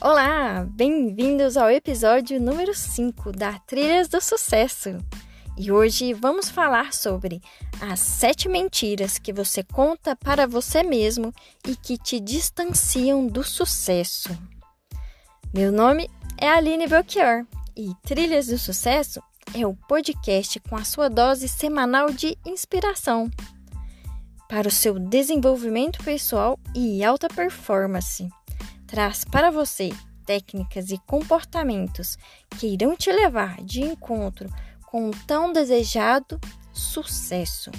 Olá, bem-vindos ao episódio número 5 da Trilhas do Sucesso. E hoje vamos falar sobre as sete mentiras que você conta para você mesmo e que te distanciam do sucesso. Meu nome é Aline Belchior e Trilhas do Sucesso é o podcast com a sua dose semanal de inspiração para o seu desenvolvimento pessoal e alta performance traz para você técnicas e comportamentos que irão te levar de encontro com o tão desejado sucesso,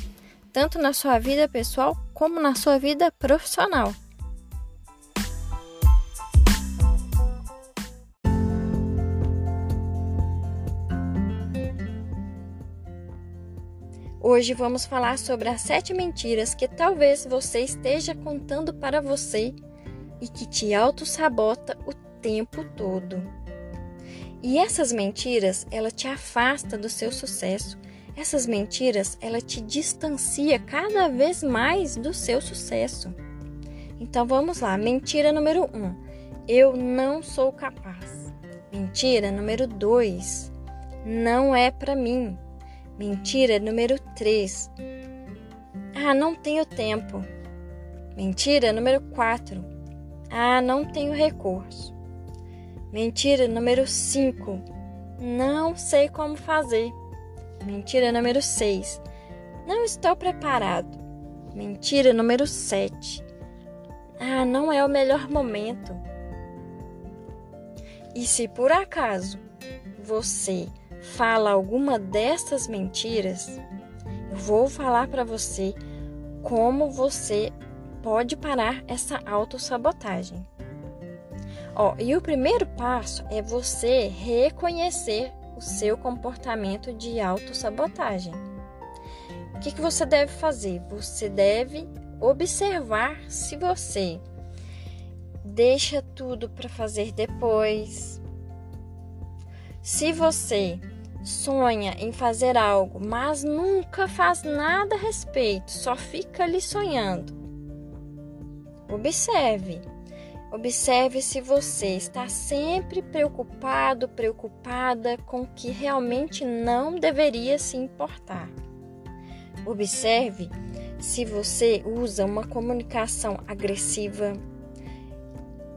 tanto na sua vida pessoal como na sua vida profissional. Hoje vamos falar sobre as sete mentiras que talvez você esteja contando para você e que te auto-sabota o tempo todo. E essas mentiras, ela te afasta do seu sucesso. Essas mentiras, ela te distancia cada vez mais do seu sucesso. Então vamos lá, mentira número um: eu não sou capaz. Mentira número dois: não é para mim. Mentira número três: ah, não tenho tempo. Mentira número quatro: ah, não tenho recurso. Mentira número 5. Não sei como fazer. Mentira número 6. Não estou preparado. Mentira número 7. Ah, não é o melhor momento. E se por acaso você fala alguma dessas mentiras, vou falar para você como você pode parar essa autossabotagem. Ó, e o primeiro passo é você reconhecer o seu comportamento de autossabotagem. O que, que você deve fazer? Você deve observar se você deixa tudo para fazer depois. Se você sonha em fazer algo, mas nunca faz nada a respeito, só fica ali sonhando. Observe. Observe se você está sempre preocupado, preocupada com o que realmente não deveria se importar. Observe se você usa uma comunicação agressiva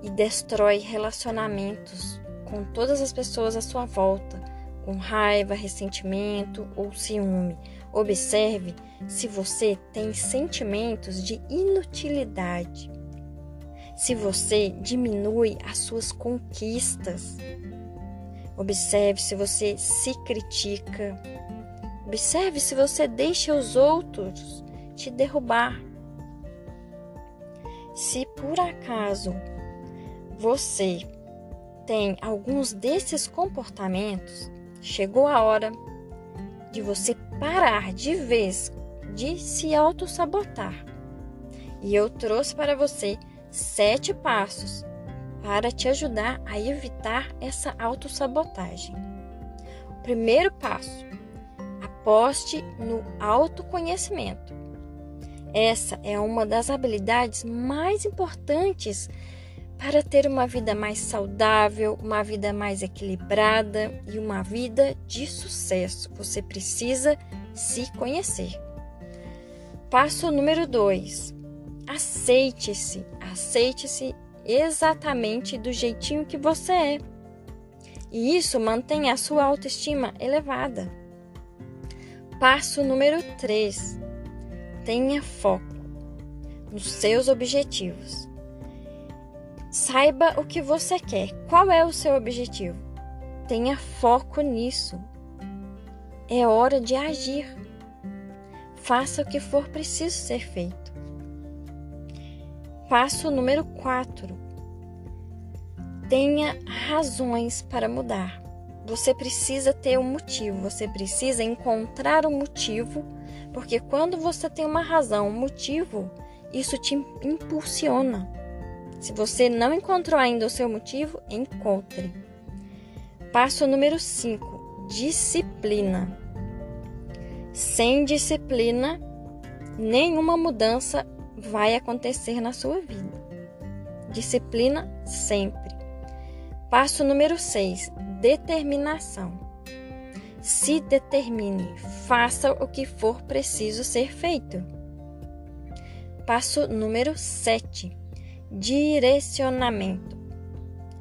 e destrói relacionamentos com todas as pessoas à sua volta, com raiva, ressentimento ou ciúme. Observe se você tem sentimentos de inutilidade se você diminui as suas conquistas. Observe se você se critica. Observe se você deixa os outros te derrubar. Se por acaso você tem alguns desses comportamentos, chegou a hora de você parar de vez de se auto-sabotar. E eu trouxe para você sete passos para te ajudar a evitar essa autossabotagem. O primeiro passo: aposte no autoconhecimento. Essa é uma das habilidades mais importantes para ter uma vida mais saudável, uma vida mais equilibrada e uma vida de sucesso. Você precisa se conhecer. Passo número 2: aceite-se, aceite-se exatamente do jeitinho que você é. E isso mantém a sua autoestima elevada. Passo número 3. Tenha foco nos seus objetivos. Saiba o que você quer. Qual é o seu objetivo? Tenha foco nisso. É hora de agir. Faça o que for preciso ser feito. Passo número 4. Tenha razões para mudar. Você precisa ter um motivo, você precisa encontrar um motivo, porque quando você tem uma razão, um motivo, isso te impulsiona. Se você não encontrou ainda o seu motivo, encontre. Passo número 5: disciplina. Sem disciplina, nenhuma mudança vai acontecer na sua vida. Disciplina sempre. Passo número 6: determinação. Se determine, faça o que for preciso ser feito. Passo número 7: direcionamento.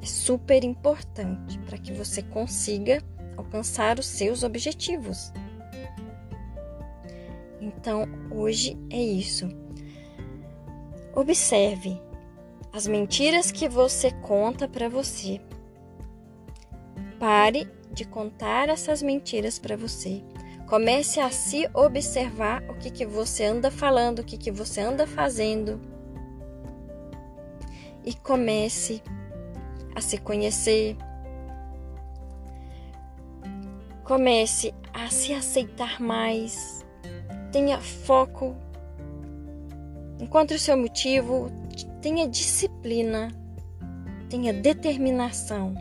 É super importante para que você consiga alcançar os seus objetivos. Então, hoje é isso. Observe as mentiras que você conta para você Pare de contar essas mentiras para você. Comece a se observar o que, que você anda falando, o que, que você anda fazendo. E comece a se conhecer. Comece a se aceitar mais. Tenha foco. Encontre o seu motivo. Tenha disciplina. Tenha determinação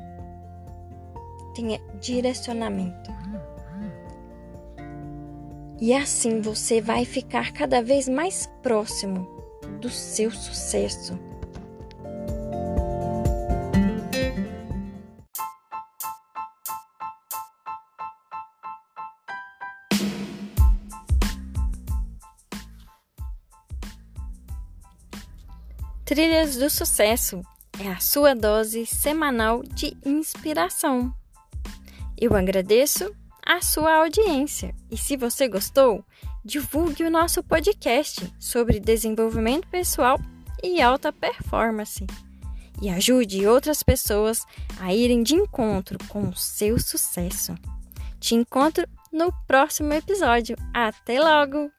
tenha direcionamento. E assim você vai ficar cada vez mais próximo do seu sucesso. Trilhas do Sucesso é a sua dose semanal de inspiração. Eu agradeço a sua audiência e se você gostou, divulgue o nosso podcast sobre desenvolvimento pessoal e alta performance e ajude outras pessoas a irem de encontro com o seu sucesso. Te encontro no próximo episódio. Até logo!